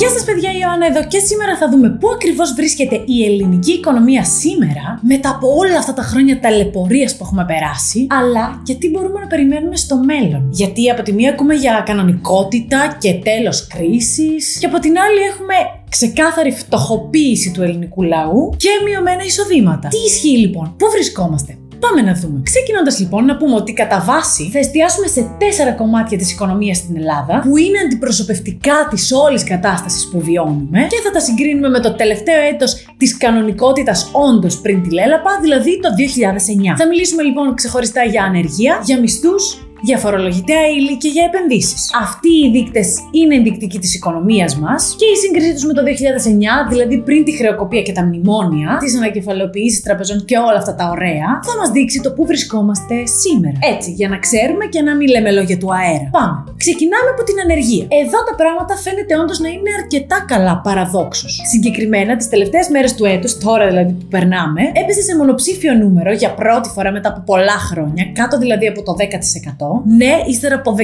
Γεια σας, παιδιά, η Ιωάννα εδώ και σήμερα θα δούμε πού ακριβώς βρίσκεται η ελληνική οικονομία σήμερα, μετά από όλα αυτά τα χρόνια ταλαιπωρίας που έχουμε περάσει, αλλά και τι μπορούμε να περιμένουμε στο μέλλον. Γιατί από τη μία ακούμε για κανονικότητα και τέλος κρίσης, και από την άλλη έχουμε ξεκάθαρη φτωχοποίηση του ελληνικού λαού και μειωμένα εισοδήματα. Τι ισχύει λοιπόν, πού βρισκόμαστε; Πάμε να δούμε. Ξεκινώντας λοιπόν, να πούμε ότι κατά βάση θα εστιάσουμε σε τέσσερα κομμάτια της οικονομίας στην Ελλάδα, που είναι αντιπροσωπευτικά της όλης κατάστασης που βιώνουμε, και θα τα συγκρίνουμε με το τελευταίο έτος της κανονικότητας όντως πριν τη Λέλαπα, δηλαδή το 2009. Θα μιλήσουμε λοιπόν ξεχωριστά για ανεργία, για μισθούς, για φορολογητέα ύλη και για επενδύσεις. Αυτοί οι δείκτες είναι ενδεικτικοί της οικονομίας μας και η σύγκρισή τους με το 2009, δηλαδή πριν τη χρεοκοπία και τα μνημόνια, τις ανακεφαλαιοποιήσεις τραπεζών και όλα αυτά τα ωραία, θα μας δείξει το πού βρισκόμαστε σήμερα. Έτσι, για να ξέρουμε και να μην λέμε λόγια του αέρα. Πάμε. Ξεκινάμε από την ανεργία. Εδώ τα πράγματα φαίνεται όντως να είναι αρκετά καλά παραδόξως. Συγκεκριμένα, τις τελευταίες μέρες του έτους, τώρα δηλαδή που περνάμε, έπεσε σε μονοψήφιο νούμερο για πρώτη φορά μετά από πολλά χρόνια, κάτω δηλαδή από το 10%. Ναι, ύστερα από 14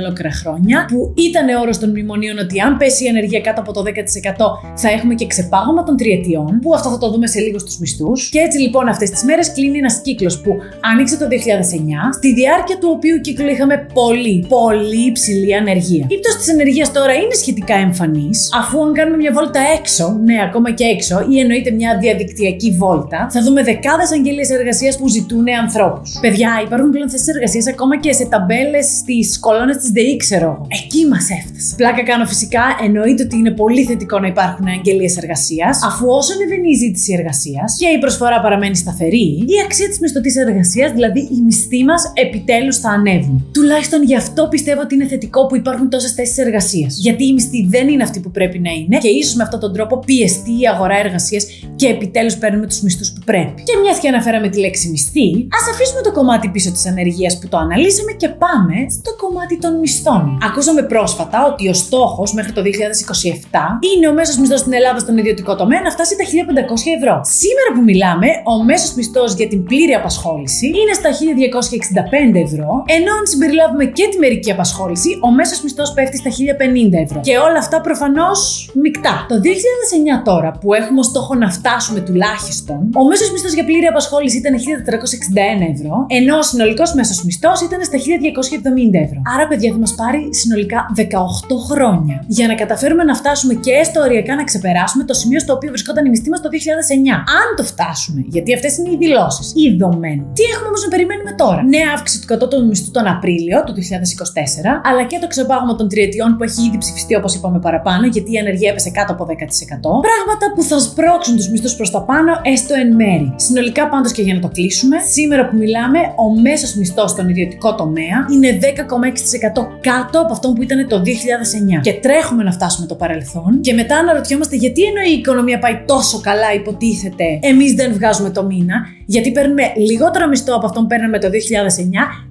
ολόκληρα χρόνια, που ήταν όρος των μνημονίων ότι αν πέσει η ανεργία κάτω από το 10% θα έχουμε και ξεπάγωμα των τριετιών, που αυτό θα το δούμε σε λίγο στου μισθούς. Και έτσι λοιπόν αυτές τις μέρες κλείνει ένας κύκλος που άνοιξε το 2009, στη διάρκεια του οποίου κύκλου είχαμε πολύ, πολύ υψηλή ανεργία. Η πτώση της ανεργίας τώρα είναι σχετικά εμφανής, αφού αν κάνουμε μια βόλτα έξω, ναι, ακόμα και έξω, ή εννοείται μια διαδικτυακή βόλτα, θα δούμε δεκάδες αγγελίες εργασίας που ζητούν ανθρώπους. Παιδιά, υπάρχουν πλέον θέσεις εργασίας ακόμα και σε ταμπέλες στις κολόνες της ΔΕΗ, ξέρω εγώ. Εκεί μας έφτασε. Πλάκα κάνω φυσικά, εννοείται ότι είναι πολύ θετικό να υπάρχουν αγγελίες εργασίας, αφού όσο ανεβαίνει η ζήτηση εργασίας και η προσφορά παραμένει σταθερή, η αξία της μισθωτής εργασίας, δηλαδή οι μισθοί μας, επιτέλους θα ανέβουν. Τουλάχιστον γι' αυτό πιστεύω ότι είναι θετικό που υπάρχουν τόσες θέσεις εργασίας. Γιατί οι μισθοί δεν είναι αυτοί που πρέπει να είναι και ίσως με αυτόν τον τρόπο πιεστεί η αγορά εργασίας και επιτέλους παίρνουμε τους μισθούς που πρέπει. Και μια και αναφέραμε τη λέξη μισθή, ας αφήσουμε το κομμάτι πίσω της ανεργίας που το αναλύσαμε και πάμε στο κομμάτι των μισθών. Ακούσαμε πρόσφατα ότι ο στόχος μέχρι το 2027 είναι ο μέσος μισθός στην Ελλάδα στον ιδιωτικό τομέα να φτάσει τα 1500 ευρώ. Σήμερα που μιλάμε, ο μέσος μισθός για την πλήρη απασχόληση είναι στα 1265 ευρώ, ενώ αν συμπεριλάβουμε και τη μερική απασχόληση, ο μέσος μισθός πέφτει στα 1050 ευρώ. Και όλα αυτά προφανώς μεικτά. Το 2009 τώρα που έχουμε ως στόχο να φτάσουμε τουλάχιστον, ο μέσος μισθός για πλήρη απασχόληση ήταν 1461 ευρώ, ενώ ο συνολικός μέσος μισθός ήταν στα 1270 ευρώ. Άρα, παιδιά, θα μας πάρει συνολικά 18 χρόνια για να καταφέρουμε να φτάσουμε και έστω οριακά να ξεπεράσουμε το σημείο στο οποίο βρισκόταν η μισθή μας το 2009. Αν το φτάσουμε, γιατί αυτές είναι οι δηλώσεις, οι δομένοι. Τι έχουμε όμως να περιμένουμε τώρα; Νέα αύξηση του κατώτατου μισθού τον Απρίλιο του 2024, αλλά και το ξεπάγωμα των τριετιών που έχει ήδη ψηφιστεί όπως είπαμε παραπάνω, γιατί η ανεργία έπεσε κάτω από 10%. Πράγματα που θα σπρώξουν τους μισθούς προς τα πάνω, έστω εν μέρη. Συνολικά πάντως και για να το κλείσουμε, σήμερα που μιλάμε, ο μέσος μισθός στον ιδιωτικό τομέα είναι 10,6% κάτω από αυτό που ήταν το 2009. Και τρέχουμε να φτάσουμε το παρελθόν και μετά αναρωτιόμαστε γιατί ενώ η οικονομία πάει τόσο καλά, υποτίθεται, εμείς δεν βγάζουμε το μήνα, γιατί παίρνουμε λιγότερο μισθό από αυτό που παίρναμε το 2009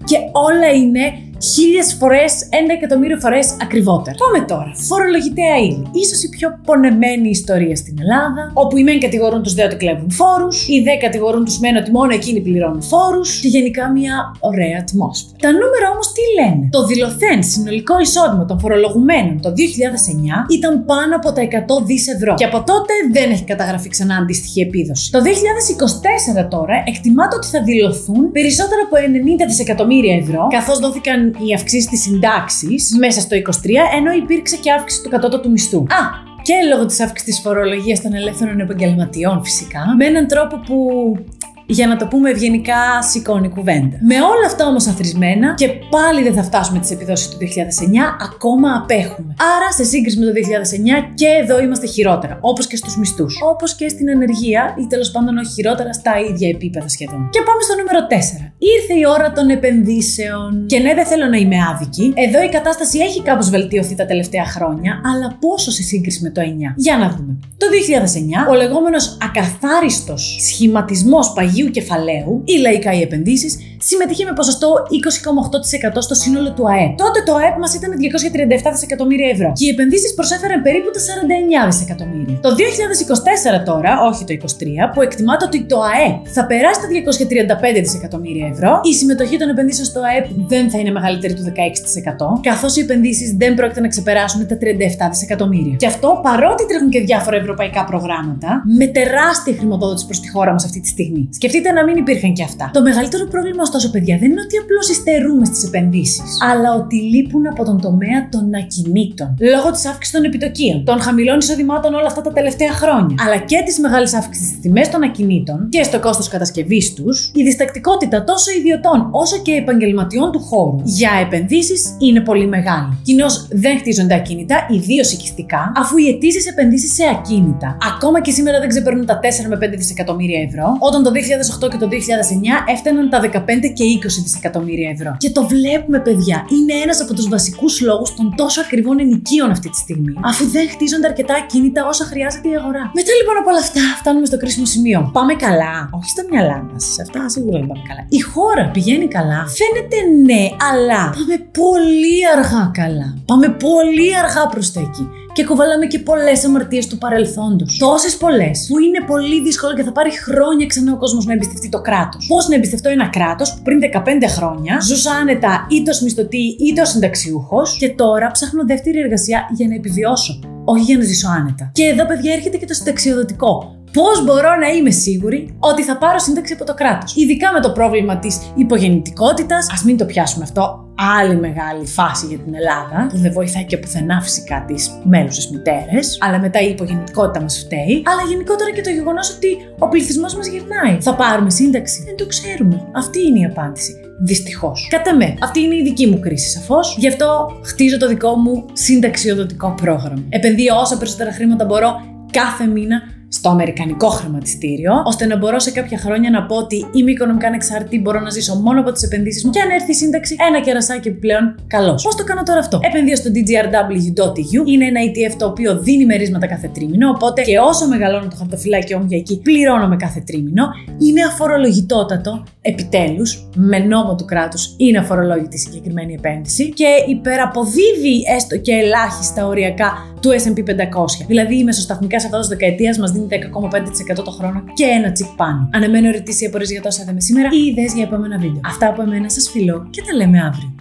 και όλα είναι χίλιες φορές, ένα εκατομμύριο φορές ακριβότερα. Πάμε τώρα. Φορολογητέα ύλη. σω η πιο πονεμένη ιστορία στην Ελλάδα, όπου οι μεν κατηγορούν τους δε ότι κλέβουν φόρους, οι δε κατηγορούν τους μεν ότι μόνο εκείνοι πληρώνουν φόρους και γενικά μια ωραία ατμόσφαιρα. Τα νούμερα όμως τι λένε; Το δηλωθέν συνολικό εισόδημα των φορολογουμένων το 2009 ήταν πάνω από τα 100 δις ευρώ. Και από τότε δεν έχει καταγραφεί ξανά αντίστοιχη επίδοση. Το 2024 τώρα εκτιμάται ότι θα δηλωθούν περισσότερο από 90 δισεκατομμύρια ευρώ, καθώς δόθηκαν η αυξήσεις της συντάξη μέσα στο 23, ενώ υπήρξε και αύξηση του κατώτατου μισθού. Α, και λόγω της αύξησης της φορολογίας των ελεύθερων επαγγελματιών φυσικά, με έναν τρόπο που για να το πούμε ευγενικά, σηκώνει κουβέντα. Με όλα αυτά όμως αθροισμένα και πάλι δεν θα φτάσουμε τις επιδόσεις του 2009, ακόμα απέχουμε. Άρα, σε σύγκριση με το 2009 και εδώ είμαστε χειρότερα, όπως και στους μισθούς. Όπως και στην ανεργία ή τέλος πάντων όχι χειρότερα στα ίδια επίπεδα σχεδόν. Και πάμε στο νούμερο 4. Ήρθε η ώρα των επενδύσεων. Και ναι, δεν θέλω να είμαι άδικη. Εδώ η κατάσταση έχει κάπως βελτιωθεί τα τελευταία χρόνια, αλλά πόσο σε σύγκριση με το 9. Για να δούμε. Το 2009, ο λεγόμενος ακαθάριστος σχηματισμός παγίου κεφαλαίου ή λαϊκά οι επενδύσεις συμμετείχε με ποσοστό 20,8% στο σύνολο του ΑΕΠ. Τότε το ΑΕΠ μας ήταν 237 δισεκατομμύρια ευρώ και οι επενδύσεις προσέφεραν περίπου τα 49 δισεκατομμύρια. Το 2024 τώρα, όχι το 2023, που εκτιμάται ότι το ΑΕΠ θα περάσει τα 235 δισεκατομμύρια ευρώ, η συμμετοχή των επενδύσεων στο ΑΕΠ δεν θα είναι μεγαλύτερη του 16%, καθώς οι επενδύσεις δεν πρόκειται να ξεπεράσουν τα 37 δισεκατομμύρια. Και αυτό παρότι τρέχουν και διάφορα ευρωπαϊκά προγράμματα με τεράστια χρηματοδότηση προς τη χώρα μας αυτή τη στιγμή. Σκεφτείτε να μην υπήρχαν και αυτά. Το μεγαλύτερο πρόβλημα, ωστόσο, παιδιά, δεν είναι ότι απλώς υστερούμε στις επενδύσεις, αλλά ότι λείπουν από τον τομέα των ακινήτων. Λόγω της αύξησης των επιτοκίων, των χαμηλών εισοδημάτων όλα αυτά τα τελευταία χρόνια, αλλά και της μεγάλης αύξησης στις τιμές των ακινήτων και στο κόστος κατασκευής τους, η διστακτικότητα τόσο ιδιωτών όσο και επαγγελματιών του χώρου για επενδύσεις είναι πολύ μεγάλη. Κοινώς δεν χτίζονται ακίνητα, ιδίως οικιστικά, αφού οι αιτήσεις επενδύσεις σε ακίνητα ακόμα και σήμερα δεν ξεπερνούν τα 4 με 5 δισεκατομμύρια ευρώ, όταν το 2008 και το 2009 έφταναν τα 15 και 20 δισεκατομμύρια ευρώ. Και το βλέπουμε, παιδιά, είναι ένας από τους βασικούς λόγους των τόσο ακριβών ενοικίων αυτή τη στιγμή, αφού δεν χτίζονται αρκετά ακίνητα όσα χρειάζεται η αγορά. Μετά λοιπόν από όλα αυτά, φτάνουμε στο κρίσιμο σημείο. Πάμε καλά. Όχι στα μυαλά μας. Αυτά σίγουρα δεν πάμε καλά. Η χώρα πηγαίνει καλά. Φαίνεται ναι, αλλά πάμε πολύ αργά καλά. Πάμε πολύ αργά προς τα εκεί και κουβάλαμε και πολλές αμαρτίες του παρελθόντος. Τόσες πολλές, που είναι πολύ δύσκολο και θα πάρει χρόνια ξανά ο κόσμος να εμπιστευτεί το κράτος. Πώς να εμπιστευτώ ένα κράτος που πριν 15 χρόνια ζούσα άνετα είτε ω μισθωτή είτε ω συνταξιούχος και τώρα ψάχνω δεύτερη εργασία για να επιβιώσω. Όχι για να ζήσω άνετα. Και εδώ, παιδιά, έρχεται και το συνταξιοδοτικό. Πώς μπορώ να είμαι σίγουρη ότι θα πάρω σύνταξη από το κράτος. Ειδικά με το πρόβλημα της υπογεννητικότητας; Α μην το πιάσουμε αυτό άλλη μεγάλη φάση για την Ελλάδα, που δεν βοηθάει και πουθενά φυσικά τις μέλουσες μητέρες, αλλά μετά η υπογεννητικότητα μας φταίει, αλλά γενικότερα και το γεγονός ότι ο πληθυσμός μας γυρνάει. Θα πάρουμε σύνταξη; Δεν το ξέρουμε. Αυτή είναι η απάντηση. Δυστυχώς. Κατά με. Αυτή είναι η δική μου κρίση, σαφώς. Γι' αυτό χτίζω το δικό μου συνταξιοδοτικό πρόγραμμα. Επενδύω όσα περισσότερα χρήματα μπορώ κάθε μήνα στο αμερικανικό χρηματιστήριο, ώστε να μπορώ σε κάποια χρόνια να πω ότι είμαι οικονομικά ανεξάρτητη, μπορώ να ζήσω μόνο από τις επενδύσεις μου και αν έρθει η σύνταξη, ένα κερασάκι επιπλέον καλώς. Πώς το κάνω τώρα αυτό; Επενδύω στο dgrw.eu, είναι ένα ETF το οποίο δίνει μερίσματα κάθε τρίμηνο, οπότε και όσο μεγαλώνω το χαρτοφυλάκιό μου για εκεί, πληρώνω κάθε τρίμηνο. Είναι αφορολογητότατο, επιτέλους, με νόμο του κράτους είναι αφορολόγητη η συγκεκριμένη επένδυση και υπεραποδίδει έστω και ελάχιστα οριακά του SP 500. Δηλαδή η μεσοσταθμικά σε αυτό δεκαετία μας δίνει 10,5% το χρόνο και ένα τσικ πάνω. Αναμένω ερωτήσεις ή απορίε για τόσα είδαμε σήμερα ή ιδέες για επόμενα βίντεο. Αυτά από εμένα σας φιλώ και τα λέμε αύριο.